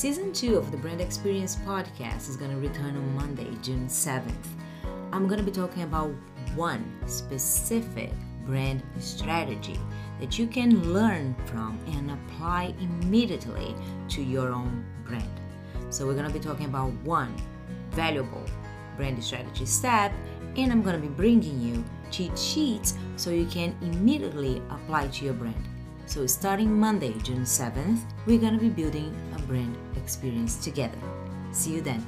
Season 2 of the Brand Experience podcast is going to return on Monday, June 7th. I'm going to be talking about one specific brand strategy that you can learn from and apply immediately to your own brand. So, we're going to be talking about one valuable brand strategy step, and I'm going to be bringing you cheat sheets so you can immediately apply to your brand. So, starting Monday, June 7th, we're going to be building a brand experience together. See you then.